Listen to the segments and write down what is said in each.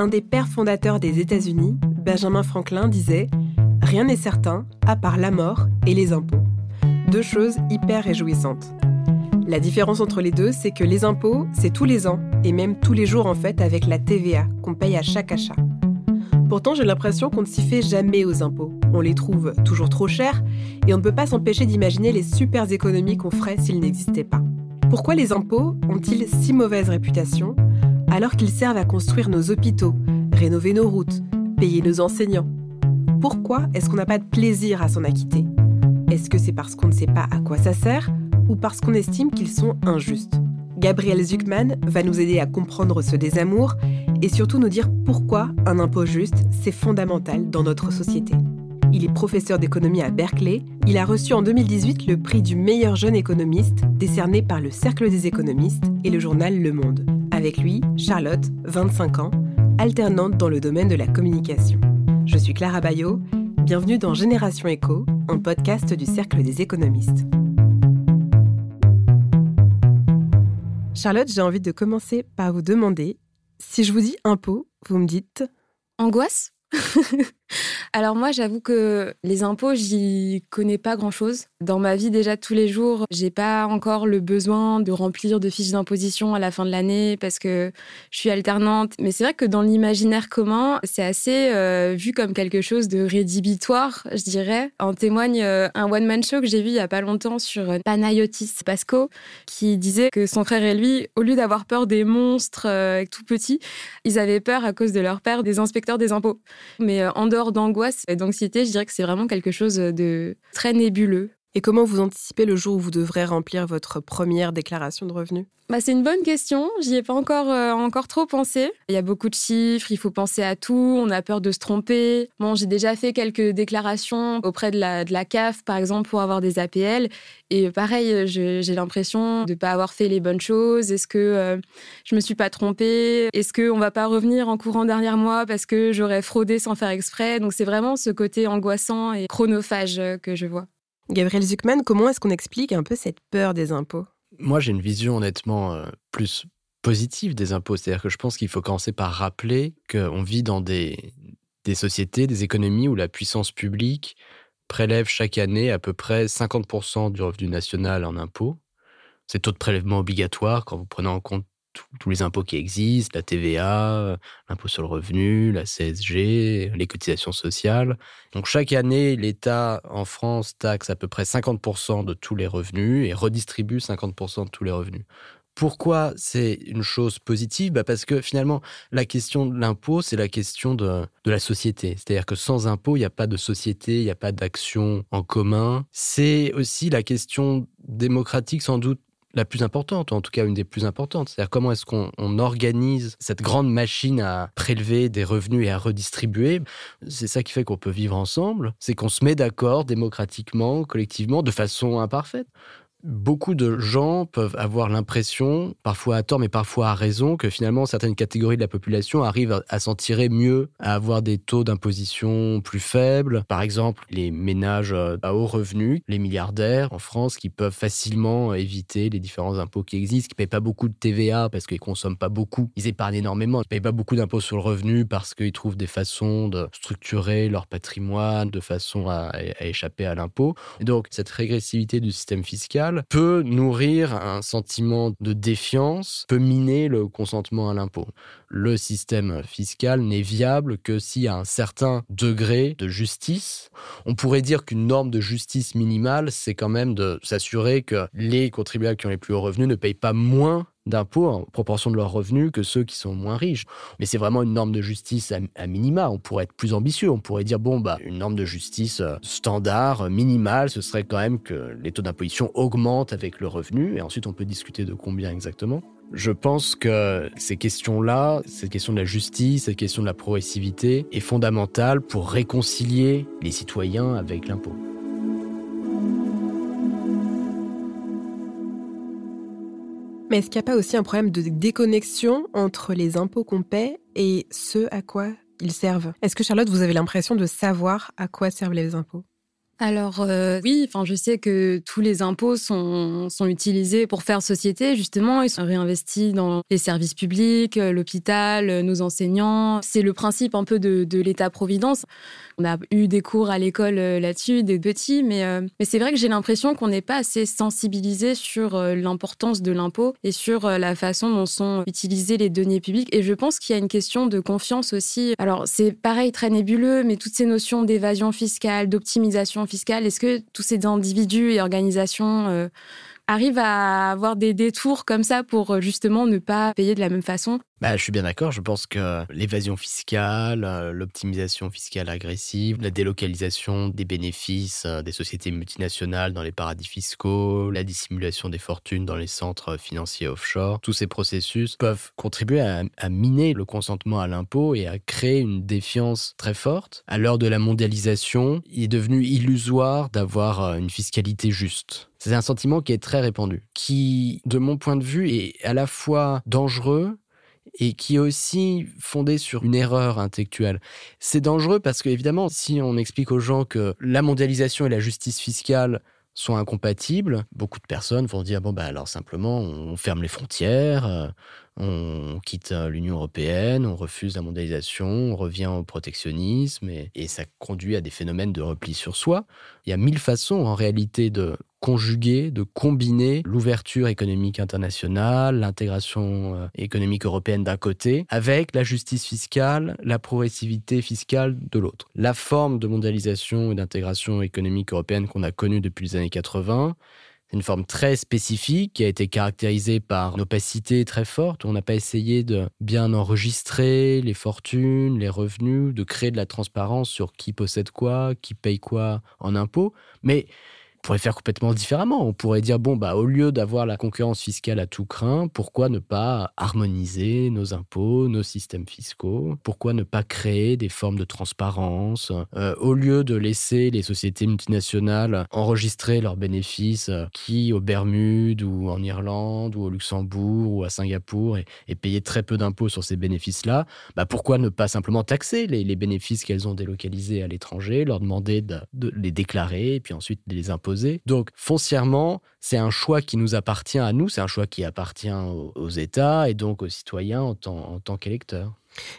Un des pères fondateurs des États-Unis, Benjamin Franklin, disait Rien n'est certain à part la mort et les impôts. Deux choses hyper réjouissantes. La différence entre les deux, c'est que les impôts, c'est tous les ans, et même tous les jours en fait, avec la TVA qu'on paye à chaque achat. Pourtant, j'ai l'impression qu'on ne s'y fait jamais aux impôts. On les trouve toujours trop chers, et on ne peut pas s'empêcher d'imaginer les super économies qu'on ferait s'ils n'existaient pas. Pourquoi les impôts ont-ils si mauvaise réputation? Alors qu'ils servent à construire nos hôpitaux, rénover nos routes, payer nos enseignants Pourquoi est-ce qu'on n'a pas de plaisir à s'en acquitter? Est-ce que c'est parce qu'on ne sait pas à quoi ça sert ou parce qu'on estime qu'ils sont injustes? Gabriel Zuckman va nous aider à comprendre ce désamour et surtout nous dire pourquoi un impôt juste, c'est fondamental dans notre société. Il est professeur d'économie à Berkeley. Il a reçu en 2018 le prix du meilleur jeune économiste décerné par le Cercle des économistes et le journal Le Monde. Avec lui, Charlotte, 25 ans, alternante dans le domaine de la communication. Je suis Clara Bayot. Bienvenue dans Génération Éco, un podcast du Cercle des économistes. Charlotte, j'ai envie de commencer par vous demander si je vous dis impôt, vous me dites Angoisse? Alors moi, j'avoue que les impôts, j'y connais pas grand-chose. Dans ma vie déjà tous les jours, j'ai pas encore le besoin de remplir de fiches d'imposition à la fin de l'année parce que je suis alternante. Mais c'est vrai que dans l'imaginaire commun, c'est assez euh, vu comme quelque chose de rédhibitoire, je dirais. En témoigne euh, un one-man show que j'ai vu il y a pas longtemps sur euh, Panayotis Pasco qui disait que son frère et lui, au lieu d'avoir peur des monstres tout petits, ils avaient peur à cause de leur père des inspecteurs des impôts. Mais en dehors d'angoisse, et d'anxiété, je dirais que c'est vraiment quelque chose de très nébuleux. Et comment vous anticipez le jour où vous devrez remplir votre première déclaration de revenus? Bah, C'est une bonne question. J'y ai pas encore, euh, encore trop pensé. Il y a beaucoup de chiffres, il faut penser à tout, on a peur de se tromper. Bon, j'ai déjà fait quelques déclarations auprès de la, de la CAF, par exemple, pour avoir des APL. Et pareil, j'ai l'impression de ne pas avoir fait les bonnes choses. Est-ce que euh, je me suis pas trompée? Est-ce qu'on va pas revenir en courant derrière moi parce que j'aurais fraudé sans faire exprès? Donc c'est vraiment ce côté angoissant et chronophage euh, que je vois. Gabriel Zuckman, comment est-ce qu'on explique un peu cette peur des impôts? Moi, j'ai une vision honnêtement euh, plus positive des impôts. C'est-à-dire que je pense qu'il faut commencer par rappeler qu'on vit dans des, des sociétés, des économies où la puissance publique prélève chaque année à peu près 50% du revenu national en impôts. C'est taux de prélèvement obligatoire quand vous prenez en compte tous les impôts qui existent, la TVA, l'impôt sur le revenu, la CSG, les cotisations sociales. Donc chaque année, l'État en France taxe à peu près 50% de tous les revenus et redistribue 50% de tous les revenus. Pourquoi c'est une chose positive? Bah Parce que finalement, la question de l'impôt, c'est la question de, de la société. C'est-à-dire que sans impôt, il n'y a pas de société, il n'y a pas d'action en commun. C'est aussi la question démocratique, sans doute, la plus importante, ou en tout cas une des plus importantes. C'est-à-dire comment est-ce qu'on organise cette grande machine à prélever des revenus et à redistribuer. C'est ça qui fait qu'on peut vivre ensemble. C'est qu'on se met d'accord démocratiquement, collectivement, de façon imparfaite beaucoup de gens peuvent avoir l'impression, parfois à tort mais parfois à raison, que finalement certaines catégories de la population arrivent à s'en tirer mieux, à avoir des taux d'imposition plus faibles. Par exemple, les ménages euh, à haut revenu, les milliardaires en France qui peuvent facilement éviter les différents impôts qui existent, qui ne payent pas beaucoup de TVA parce qu'ils ne consomment pas beaucoup, ils épargnent énormément, ils ne payent pas beaucoup d'impôts sur le revenu parce qu'ils trouvent des façons de structurer leur patrimoine de façon à, échapper à l'impôt. Donc cette régressivité du système fiscal, peut nourrir un sentiment de défiance, peut miner le consentement à l'impôt. Le système fiscal n'est viable que s'il y a un certain degré de justice. On pourrait dire qu'une norme de justice minimale, c'est quand même de s'assurer que les contribuables qui ont les plus hauts revenus ne payent pas moins d'impôts en proportion de leurs revenus que ceux qui sont moins riches. Mais c'est vraiment une norme de justice à, minima. On pourrait être plus ambitieux. On pourrait dire, bon, bah, une norme de justice euh, standard, euh, minimale, ce serait quand même que les taux d'imposition augmentent avec le revenu. Et ensuite, on peut discuter de combien exactement. Je pense que ces questions-là, cette question de la justice, cette question de la progressivité, est fondamentale pour réconcilier les citoyens avec l'impôt. Mais est-ce qu'il n'y a pas aussi un problème de déconnexion entre les impôts qu'on paie et ce à quoi ils servent? Est-ce que Charlotte, vous avez l'impression de savoir à quoi servent les impôts? Alors euh, oui, enfin je sais que tous les impôts sont, sont utilisés pour faire société justement, ils sont réinvestis dans les services publics, euh, l'hôpital, euh, nos enseignants. C'est le principe un peu de, de l'État-providence. On a eu des cours à l'école là-dessus, des petits, mais, mais c'est vrai que j'ai l'impression qu'on n'est pas assez sensibilisé sur l'importance de l'impôt et sur la façon dont sont utilisés les deniers publics. Et je pense qu'il y a une question de confiance aussi. Alors c'est pareil, très nébuleux, mais toutes ces notions d'évasion fiscale, d'optimisation est-ce que tous ces individus et organisations euh, arrivent à avoir des détours comme ça pour euh, justement ne pas payer de la même façon? Bah, je suis bien d'accord. Je pense que l'évasion fiscale, euh, l'optimisation fiscale agressive, la délocalisation des bénéfices des sociétés multinationales dans les paradis fiscaux, la dissimulation des fortunes dans les centres financiers offshore, tous ces processus peuvent contribuer à, à miner le consentement à l'impôt et à créer une défiance très forte. À l'heure de la mondialisation, il est devenu illusoire d'avoir une fiscalité juste. C'est un sentiment qui est très répandu, qui, de mon point de vue, est à la fois dangereux et qui est aussi fondé sur une erreur intellectuelle. C'est dangereux parce que, évidemment, si on explique aux gens que la mondialisation et la justice fiscale sont incompatibles, beaucoup de personnes vont dire bon, bah alors simplement, on ferme les frontières, euh, on quitte euh, l'Union européenne, on refuse la mondialisation, on revient au protectionnisme et, ça conduit à des phénomènes de repli sur soi. Il y a mille façons en réalité de conjuguer, de combiner l'ouverture économique internationale, l'intégration euh, économique européenne d'un côté, avec la justice fiscale, la progressivité fiscale de l'autre. La forme de mondialisation et d'intégration économique européenne qu'on a connue depuis les années 80, c'est une forme très spécifique qui a été caractérisée par une opacité très forte. On n'a pas essayé de bien enregistrer les fortunes, les revenus, de créer de la transparence sur qui possède quoi, qui paye quoi en impôts. Mais on pourrait faire complètement différemment. On pourrait dire, bon, bah, au lieu d'avoir la concurrence fiscale à tout craint, pourquoi ne pas harmoniser nos impôts, nos systèmes fiscaux? Pourquoi ne pas créer des formes de transparence? Euh, Au lieu de laisser les sociétés multinationales enregistrer leurs bénéfices, euh, qui aux Bermudes ou en Irlande ou au Luxembourg ou à Singapour et, payer très peu d'impôts sur ces bénéfices-là, bah, pourquoi ne pas simplement taxer les, bénéfices qu'elles ont délocalisés à l'étranger, leur demander de, les déclarer et puis ensuite de les donc foncièrement, c'est un choix qui nous appartient à nous, c'est un choix qui appartient aux, États et donc aux citoyens en tant, qu'électeurs.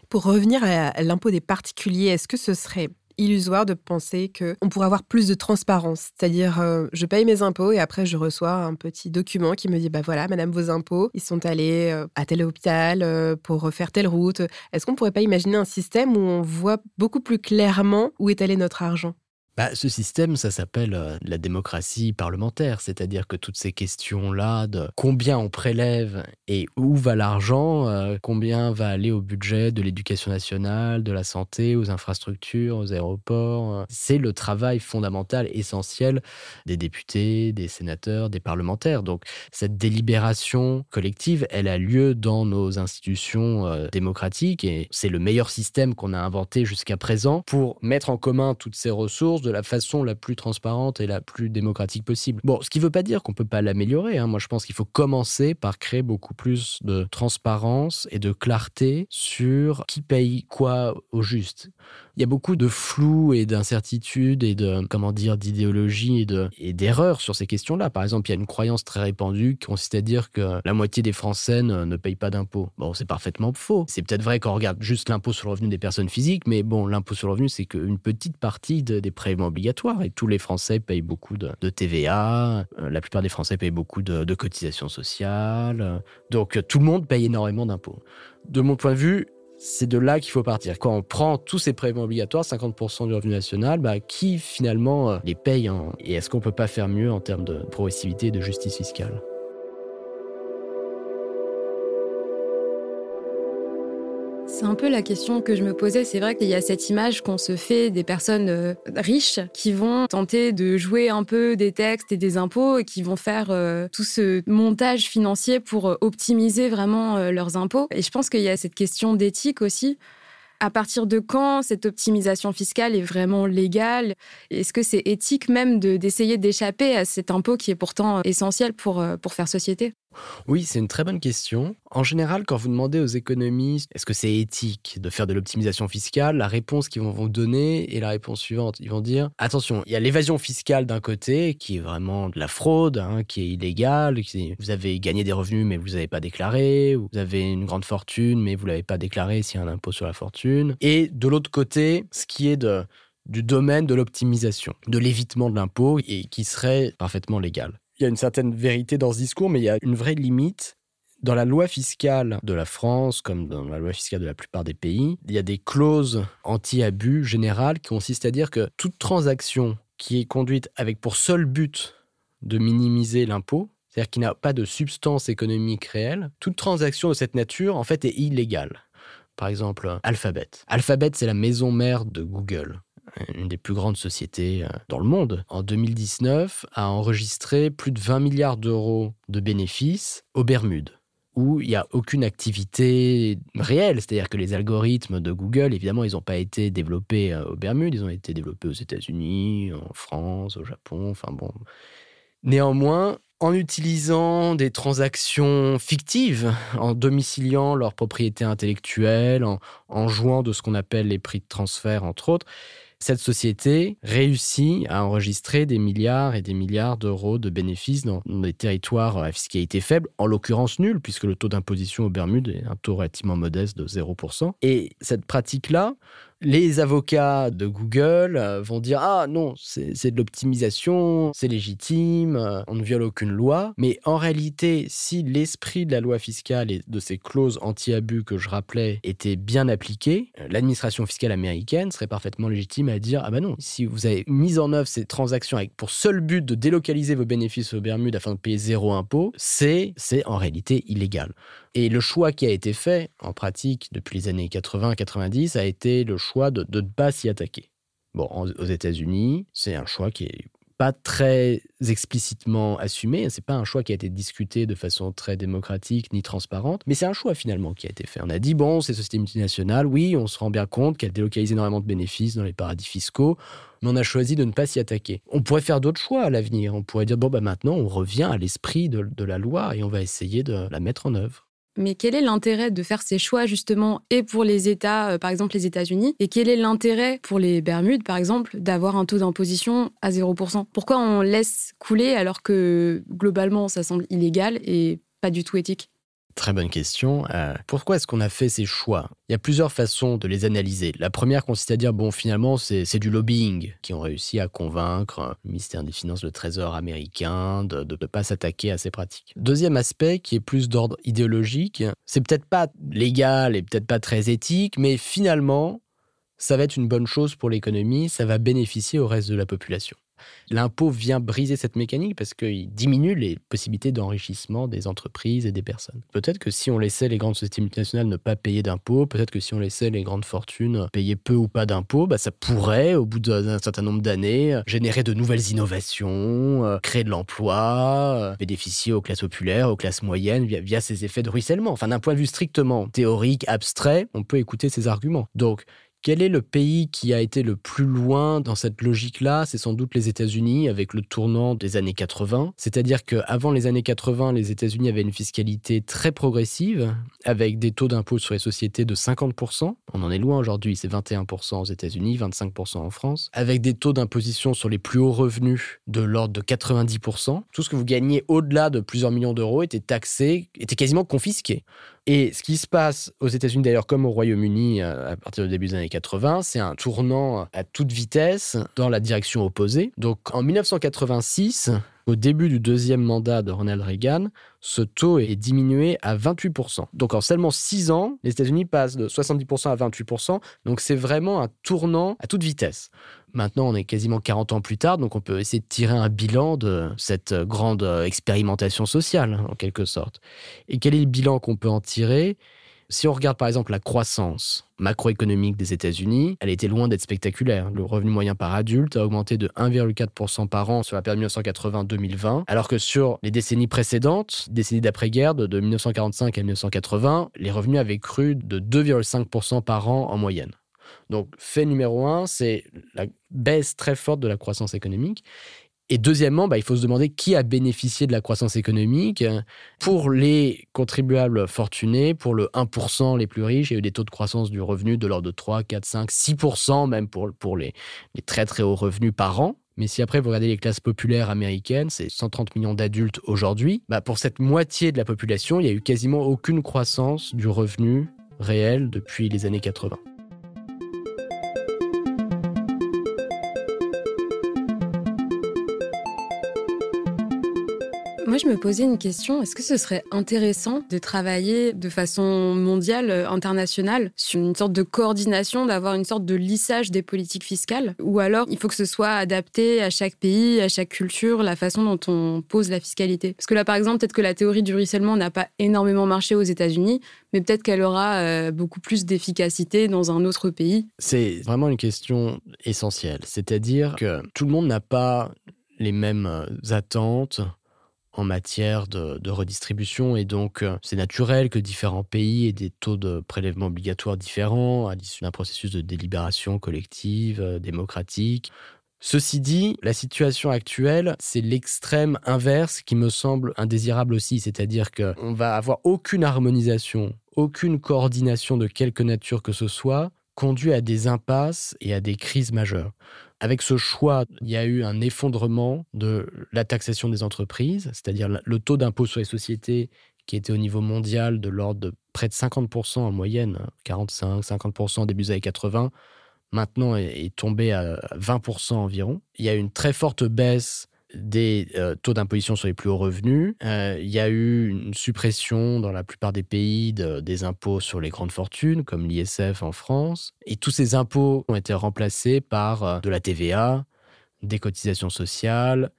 Pour revenir à l'impôt des particuliers, est-ce que ce serait illusoire de penser qu'on pourrait avoir plus de transparence? C'est-à-dire, euh, je paye mes impôts et après, je reçois un petit document qui me dit, bah voilà, madame, vos impôts, ils sont allés euh, à tel hôpital euh, pour refaire telle route. Est-ce qu'on ne pourrait pas imaginer un système où on voit beaucoup plus clairement où est allé notre argent? Bah, ce système, ça s'appelle euh, la démocratie parlementaire, c'est-à-dire que toutes ces questions-là de combien on prélève et où va l'argent, euh, combien va aller au budget de l'éducation nationale, de la santé, aux infrastructures, aux aéroports, euh, c'est le travail fondamental, essentiel des députés, des sénateurs, des parlementaires. Donc cette délibération collective, elle a lieu dans nos institutions démocratiques et c'est le meilleur système qu'on a inventé jusqu'à présent pour mettre en commun toutes ces ressources la façon la plus transparente et la plus démocratique possible. Bon, ce qui ne veut pas dire qu'on ne peut pas l'améliorer. Hein. Moi, je pense qu'il faut commencer par créer beaucoup plus de transparence et de clarté sur qui paye quoi au juste il y a beaucoup de flou et d'incertitude et de, comment dire, d'idéologie et, de, et d'erreurs sur ces questions-là. Par exemple, il y a une croyance très répandue qui consiste à dire que la moitié des Français ne, ne payent pas d'impôts. Bon, c'est parfaitement faux. C'est peut-être vrai quand on regarde juste l'impôt sur le revenu des personnes physiques, mais bon, l'impôt sur le revenu, c'est qu'une petite partie de, des prélèvements obligatoires et tous les Français payent beaucoup de, TVA. Euh, la plupart des Français payent beaucoup de cotisations sociales. Donc, tout le monde paye énormément d'impôts. De mon point de vue, c'est de là qu'il faut partir. Quand on prend tous ces prélèvements obligatoires, 50% du revenu national, bah, qui finalement euh, les paye hein? Et est-ce qu'on peut pas faire mieux en termes de progressivité et de justice fiscale? C'est un peu la question que je me posais. C'est vrai qu'il y a cette image qu'on se fait des personnes euh, riches qui vont tenter de jouer un peu des textes et des impôts et qui vont faire euh, tout ce montage financier pour euh, optimiser vraiment leurs impôts. Et je pense qu'il y a cette question d'éthique aussi. À partir de quand cette optimisation fiscale est vraiment légale? Est-ce que c'est éthique même d'essayer d'échapper à cet impôt qui est pourtant essentiel pour, pour faire société? Oui, c'est une très bonne question. En général, quand vous demandez aux économistes est-ce que c'est éthique de faire de l'optimisation fiscale, la réponse qu'ils vont vous donner est la réponse suivante. Ils vont dire attention, il y a l'évasion fiscale d'un côté, qui est vraiment de la fraude, hein, qui est illégale, vous avez gagné des revenus mais vous n'avez pas déclaré, vous avez une grande fortune mais vous l'avez pas déclaré s'il y a un impôt sur la fortune. Et de l'autre côté, ce qui est du domaine de l'optimisation, de l'évitement de l'impôt et qui serait parfaitement légal il y a une certaine vérité dans ce discours, mais il y a une vraie limite. Dans la loi fiscale de la France, comme dans la loi fiscale de la plupart des pays, il y a des clauses anti-abus générales qui consistent à dire que toute transaction qui est conduite avec pour seul but de minimiser l'impôt, c'est-à-dire qui n'a pas de substance économique réelle, toute transaction de cette nature, en fait, est illégale. Par exemple, Alphabet. Alphabet, c'est la maison mère de Google une des plus grandes sociétés euh, dans le monde, en 2019, a enregistré plus de 20 milliards d'euros de bénéfices aux Bermudes où il n'y a aucune activité réelle. C'est-à-dire que les algorithmes de Google, évidemment, ils n'ont pas été développés euh, aux Bermudes, ils ont été développés aux États-Unis, en France, au Japon, enfin bon. Néanmoins, en utilisant des transactions fictives, en domiciliant leur propriété intellectuelle, en, en jouant de ce qu'on appelle les prix de transfert, entre autres, cette société réussit à enregistrer des milliards et des milliards d'euros de bénéfices dans des territoires à fiscalité faible, en l'occurrence nul, puisque le taux d'imposition aux Bermudes est un taux relativement modeste de 0%. Et cette pratique-là, les avocats de Google euh, vont dire Ah non, c'est de l'optimisation, c'est légitime, euh, on ne viole aucune loi. Mais en réalité, si l'esprit de la loi fiscale et de ces clauses anti-abus que je rappelais était bien appliqué, euh, l'administration fiscale américaine serait parfaitement légitime à dire Ah bah non, si vous avez mis en œuvre ces transactions avec pour seul but de délocaliser vos bénéfices aux Bermudes afin de payer zéro impôt, c'est en réalité illégal. Et le choix qui a été fait, en pratique, depuis les années 80-90, a été le choix de, ne pas s'y attaquer. Bon, aux États-Unis, c'est un choix qui est pas très explicitement assumé. C'est pas un choix qui a été discuté de façon très démocratique ni transparente, mais c'est un choix finalement qui a été fait. On a dit bon, ces sociétés multinationales, oui, on se rend bien compte qu'elles délocalisent énormément de bénéfices dans les paradis fiscaux, mais on a choisi de ne pas s'y attaquer. On pourrait faire d'autres choix à l'avenir. On pourrait dire bon, bah maintenant, on revient à l'esprit de la loi et on va essayer de la mettre en œuvre. Mais quel est l'intérêt de faire ces choix justement et pour les États, euh, par exemple les États-Unis, et quel est l'intérêt pour les Bermudes, par exemple, d'avoir un taux d'imposition à 0% Pourquoi on laisse couler alors que globalement ça semble illégal et pas du tout éthique? Très bonne question. Euh, pourquoi est-ce qu'on a fait ces choix? Il y a plusieurs façons de les analyser. La première consiste à dire, bon, finalement, c'est du lobbying qui ont réussi à convaincre le ministère des Finances, le Trésor américain de ne pas s'attaquer à ces pratiques. Deuxième aspect, qui est plus d'ordre idéologique, c'est peut-être pas légal et peut-être pas très éthique, mais finalement, ça va être une bonne chose pour l'économie, ça va bénéficier au reste de la population. L'impôt vient briser cette mécanique parce qu'il diminue les possibilités d'enrichissement des entreprises et des personnes. Peut-être que si on laissait les grandes sociétés multinationales ne pas payer d'impôts, peut-être que si on laissait les grandes fortunes payer peu ou pas d'impôts, bah ça pourrait, au bout d'un certain nombre d'années, générer de nouvelles innovations, euh, créer de l'emploi, euh, bénéficier aux classes populaires, aux classes moyennes via, via ces effets de ruissellement. Enfin, d'un point de vue strictement théorique, abstrait, on peut écouter ces arguments. Donc, quel est le pays qui a été le plus loin dans cette logique-là? C'est sans doute les États-Unis avec le tournant des années 80. C'est-à-dire qu'avant les années 80, les États-Unis avaient une fiscalité très progressive avec des taux d'impôt sur les sociétés de 50%. On en est loin aujourd'hui, c'est 21% aux États-Unis, 25% en France. Avec des taux d'imposition sur les plus hauts revenus de l'ordre de 90%. Tout ce que vous gagnez au-delà de plusieurs millions d'euros était taxé, était quasiment confisqué. Et ce qui se passe aux États-Unis, d'ailleurs, comme au Royaume-Uni euh, à partir du début des années 80, c'est un tournant à toute vitesse dans la direction opposée. Donc en 1986, au début du deuxième mandat de Ronald Reagan, ce taux est diminué à 28%. Donc en seulement 6 ans, les États-Unis passent de 70% à 28%. Donc c'est vraiment un tournant à toute vitesse. Maintenant, on est quasiment 40 ans plus tard, donc on peut essayer de tirer un bilan de cette grande expérimentation sociale, en quelque sorte. Et quel est le bilan qu'on peut en tirer? Si on regarde par exemple la croissance macroéconomique des États-Unis, elle était loin d'être spectaculaire. Le revenu moyen par adulte a augmenté de 1,4% par an sur la période 1980-2020, alors que sur les décennies précédentes, décennies d'après-guerre, de, 1945 à 1980, les revenus avaient cru de 2,5% par an en moyenne. Donc, fait numéro un, c'est la baisse très forte de la croissance économique. Et deuxièmement, bah, il faut se demander qui a bénéficié de la croissance économique. Pour les contribuables fortunés, pour le 1% les plus riches, il y a eu des taux de croissance du revenu de l'ordre de 3, 4, 5, 6% même pour, pour les, les très très hauts revenus par an. Mais si après vous regardez les classes populaires américaines, c'est 130 millions d'adultes aujourd'hui, bah pour cette moitié de la population, il n'y a eu quasiment aucune croissance du revenu réel depuis les années 80. Moi, je me posais une question. Est-ce que ce serait intéressant de travailler de façon mondiale, euh, internationale, sur une sorte de coordination, d'avoir une sorte de lissage des politiques fiscales? Ou alors, il faut que ce soit adapté à chaque pays, à chaque culture, la façon dont on pose la fiscalité? Parce que là, par exemple, peut-être que la théorie du ruissellement n'a pas énormément marché aux États-Unis, mais peut-être qu'elle aura euh, beaucoup plus d'efficacité dans un autre pays. C'est vraiment une question essentielle. C'est-à-dire que tout le monde n'a pas les mêmes euh, attentes en matière de, redistribution et donc euh, c'est naturel que différents pays aient des taux de prélèvement obligatoires différents à l'issue d'un processus de délibération collective, euh, démocratique. Ceci dit, la situation actuelle, c'est l'extrême inverse qui me semble indésirable aussi, c'est-à-dire qu'on va avoir aucune harmonisation, aucune coordination de quelque nature que ce soit, conduit à des impasses et à des crises majeures. Avec ce choix, il y a eu un effondrement de la taxation des entreprises, c'est-à-dire le taux d'impôt sur les sociétés qui était au niveau mondial de l'ordre de près de 50% en moyenne, 45-50% début des années 80, maintenant est tombé à 20% environ. Il y a une très forte baisse des euh, taux d'imposition sur les plus hauts revenus. Euh, il y a eu une suppression dans la plupart des pays des impôts sur les grandes fortunes, comme l'ISF en France. Et tous ces impôts ont été remplacés par euh, de la TVA, des cotisations sociales,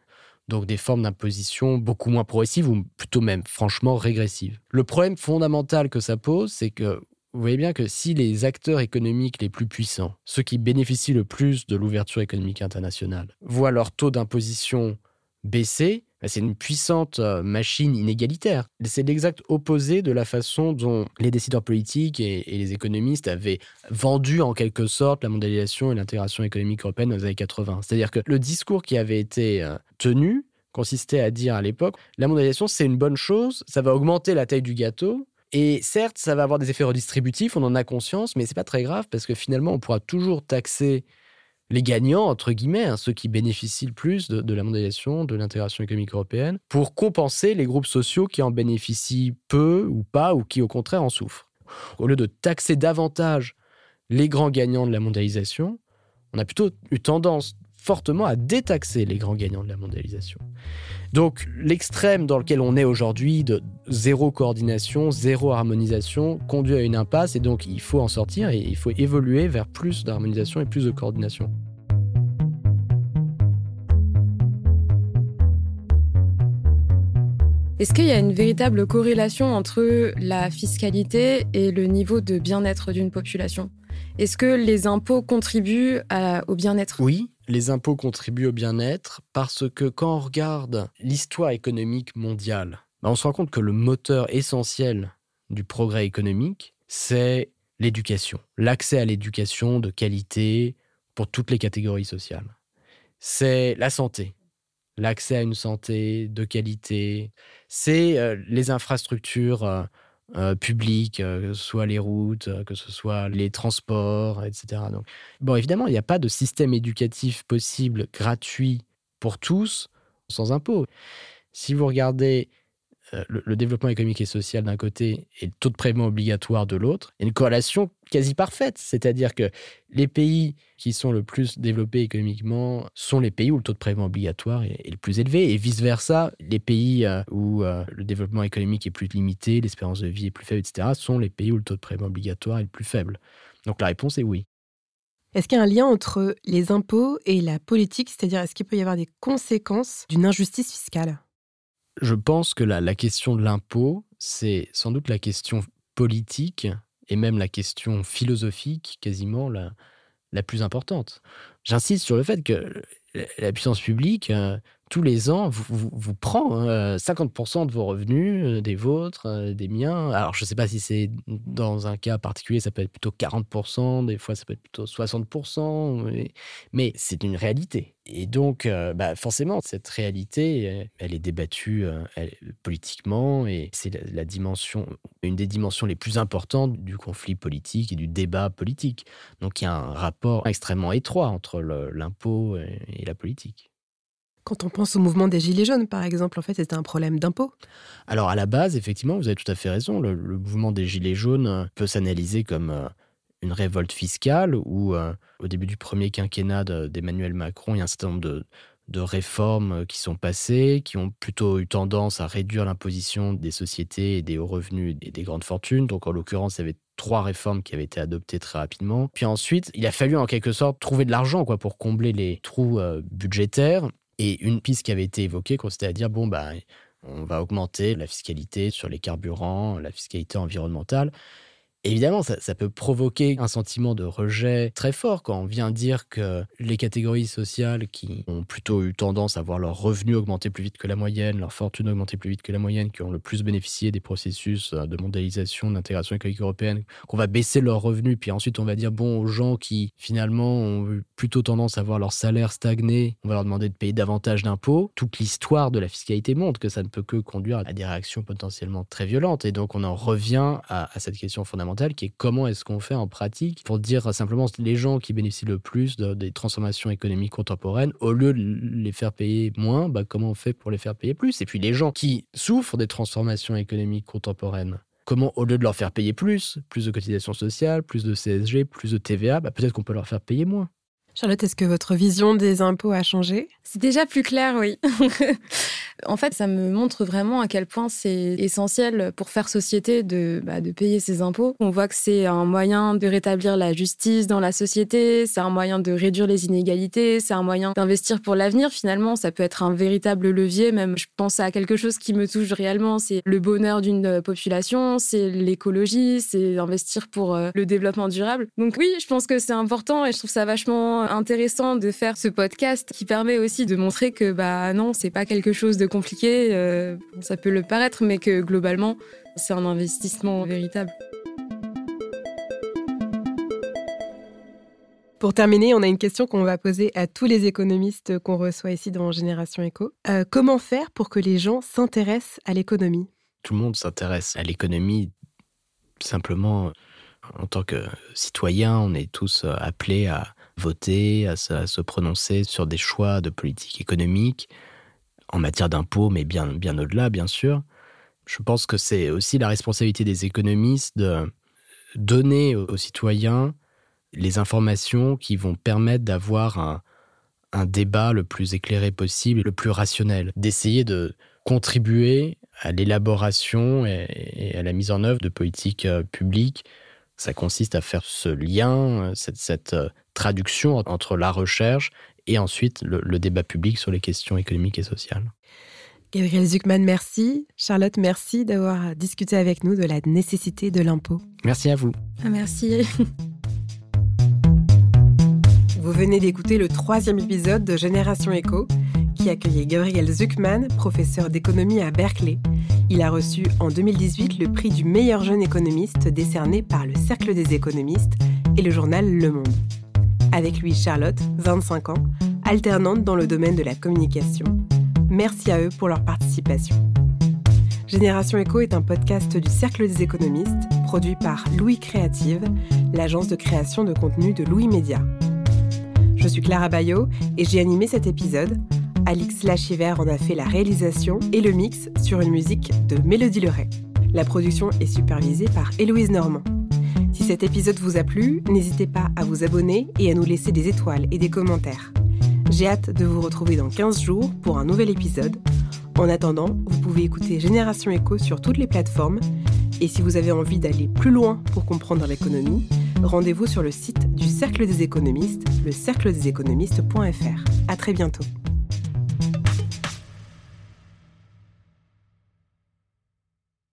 donc des formes d'imposition beaucoup moins progressives ou plutôt même franchement régressives. Le problème fondamental que ça pose, c'est que vous voyez bien que si les acteurs économiques les plus puissants, ceux qui bénéficient le plus de l'ouverture économique internationale, voient leur taux d'imposition baisser, bah, c'est une puissante euh, machine inégalitaire. C'est l'exact opposé de la façon dont les décideurs politiques et, les économistes avaient vendu en quelque sorte la mondialisation et l'intégration économique européenne dans les années 80. C'est-à-dire que le discours qui avait été euh, tenu consistait à dire à l'époque, la mondialisation c'est une bonne chose, ça va augmenter la taille du gâteau, et certes, ça va avoir des effets redistributifs, on en a conscience, mais c'est pas très grave parce que finalement, on pourra toujours taxer les gagnants, entre guillemets, hein, ceux qui bénéficient le plus de, la mondialisation, de l'intégration économique européenne, pour compenser les groupes sociaux qui en bénéficient peu ou pas, ou qui au contraire en souffrent. Au lieu de taxer davantage les grands gagnants de la mondialisation, on a plutôt eu tendance fortement à détaxer les grands gagnants de la mondialisation. Donc l'extrême dans lequel on est aujourd'hui de zéro coordination, zéro harmonisation conduit à une impasse et donc il faut en sortir et il faut évoluer vers plus d'harmonisation et plus de coordination. Est-ce qu'il y a une véritable corrélation entre la fiscalité et le niveau de bien-être d'une population? Est-ce que les impôts contribuent au bien-être? Oui, les impôts contribuent au bien-être parce que quand on regarde l'histoire économique mondiale, bah, on se rend compte que le moteur essentiel du progrès économique, c'est l'éducation, l'accès à l'éducation de qualité pour toutes les catégories sociales. C'est la santé, l'accès à une santé de qualité, c'est euh, les infrastructures euh, euh, euh, que ce soit les routes, euh, que ce soit les transports, etc. Donc, bon, évidemment, il n'y a pas de système éducatif possible gratuit pour tous sans impôt. Si vous regardez euh, le, développement économique et social d'un côté et le taux de prélèvement obligatoire de l'autre, il y a une corrélation quasi parfaite. C'est-à-dire que les pays qui sont le plus développés économiquement sont les pays où le taux de prélèvement obligatoire est, le plus élevé et vice-versa, les pays euh, où euh, le développement économique est plus limité, l'espérance de vie est plus faible, etc., sont les pays où le taux de prélèvement obligatoire est le plus faible. Donc la réponse est oui. Est-ce qu'il y a un lien entre les impôts et la politique? C'est-à-dire, est-ce qu'il peut y avoir des conséquences d'une injustice fiscale? Je pense que la, question de l'impôt, c'est sans doute la question politique et même la question philosophique quasiment la, plus importante. J'insiste sur le fait que la puissance publique, euh, tous les ans, vous, prend 50% hein, de vos revenus, euh, des vôtres, euh, des miens. Alors, je ne sais pas si c'est dans un cas particulier, ça peut être plutôt 40%, des fois ça peut être plutôt 60%, mais, c'est une réalité. Et donc, euh, bah, forcément, cette réalité, elle est débattue politiquement et c'est la, dimension, une des dimensions les plus importantes du conflit politique et du débat politique. Donc, il y a un rapport extrêmement étroit entre l'impôt et la politique. Quand on pense au mouvement des Gilets jaunes, par exemple, en fait, c'était un problème d'impôt. Alors, à la base, effectivement, vous avez tout à fait raison. Le, mouvement des Gilets jaunes euh, peut s'analyser comme euh, une révolte fiscale où, euh, au début du premier quinquennat d'Emmanuel Macron, il y a un certain nombre de, de, réformes qui sont passées, qui ont plutôt eu tendance à réduire l'imposition des sociétés et des hauts revenus et des grandes fortunes. Donc, en l'occurrence, il y avait trois réformes qui avaient été adoptées très rapidement. Puis ensuite, il a fallu en quelque sorte trouver de l'argent quoi pour combler les trous budgétaires. Et une piste qui avait été évoquée consistait à dire bon, bah, on va augmenter la fiscalité sur les carburants, la fiscalité environnementale. Évidemment, ça, peut provoquer un sentiment de rejet très fort quand on vient dire que les catégories sociales qui ont plutôt eu tendance à voir leurs revenus augmenter plus vite que la moyenne, leur fortune augmenter plus vite que la moyenne, qui ont le plus bénéficié des processus euh, de mondialisation, d'intégration économique européenne, qu'on va baisser leurs revenus, puis ensuite on va dire, bon, aux gens qui finalement ont eu plutôt tendance à voir leur salaire stagner, on va leur demander de payer davantage d'impôts. Toute l'histoire de la fiscalité montre que ça ne peut que conduire à des réactions potentiellement très violentes. Et donc on en revient à cette question fondamentale qui est comment est-ce qu'on fait en pratique pour dire simplement les gens qui bénéficient le plus des transformations économiques contemporaines, au lieu de les faire payer moins, bah, comment on fait pour les faire payer plus? Et puis les gens qui souffrent des transformations économiques contemporaines, comment au lieu de leur faire payer plus, plus de cotisations sociales, plus de CSG, plus de TVA, bah, peut-être qu'on peut leur faire payer moins. Charlotte, est-ce que votre vision des impôts a changé? C'est déjà plus clair, oui. en fait, ça me montre vraiment à quel point c'est essentiel pour faire société de, bah, de payer ses impôts. On voit que c'est un moyen de rétablir la justice dans la société, c'est un moyen de réduire les inégalités, c'est un moyen d'investir pour l'avenir. Finalement, ça peut être un véritable levier. Même, je pense à quelque chose qui me touche réellement, c'est le bonheur d'une population, c'est l'écologie, c'est investir pour euh, le développement durable. Donc oui, je pense que c'est important et je trouve ça vachement intéressant de faire ce podcast qui permet aussi de montrer que bah non, c'est pas quelque chose de compliqué, euh, ça peut le paraître, mais que globalement, c'est un investissement véritable. Pour terminer, on a une question qu'on va poser à tous les économistes qu'on reçoit ici dans Génération Éco. Euh, comment faire pour que les gens s'intéressent à l'économie? Tout le monde s'intéresse à l'économie simplement en tant que citoyen, on est tous euh, appelés à voter, à, se prononcer sur des choix de politique économique en matière d'impôts, mais bien, bien au-delà, bien sûr. Je pense que c'est aussi la responsabilité des économistes de donner aux, citoyens les informations qui vont permettre d'avoir un, débat le plus éclairé possible, le plus rationnel, d'essayer de contribuer à l'élaboration et, à la mise en œuvre de politiques euh, publiques ça consiste à faire ce lien, cette, euh, traduction entre la recherche et ensuite le, débat public sur les questions économiques et sociales. Gabriel Zuckman, merci. Charlotte, merci d'avoir discuté avec nous de la nécessité de l'impôt. Merci à vous. Ah, merci. Vous venez d'écouter le troisième épisode de Génération Éco, qui accueillait Gabriel Zuckman, professeur d'économie à Berkeley, il a reçu en 2018 le prix du meilleur jeune économiste décerné par le Cercle des économistes et le journal Le Monde. Avec lui, Charlotte, 25 ans, alternante dans le domaine de la communication. Merci à eux pour leur participation. Génération Echo est un podcast du Cercle des économistes, produit par Louis Créative, l'agence de création de contenu de Louis Média. Je suis Clara Bayot et j'ai animé cet épisode Alix Lachiver en a fait la réalisation et le mix sur une musique de Mélodie Leray. La production est supervisée par Héloïse Normand. Cet épisode vous a plu, n'hésitez pas à vous abonner et à nous laisser des étoiles et des commentaires. J'ai hâte de vous retrouver dans 15 jours pour un nouvel épisode. En attendant, vous pouvez écouter Génération Echo sur toutes les plateformes. Et si vous avez envie d'aller plus loin pour comprendre l'économie, rendez-vous sur le site du Cercle des économistes, le cercledeséconomistes.fr. À très bientôt.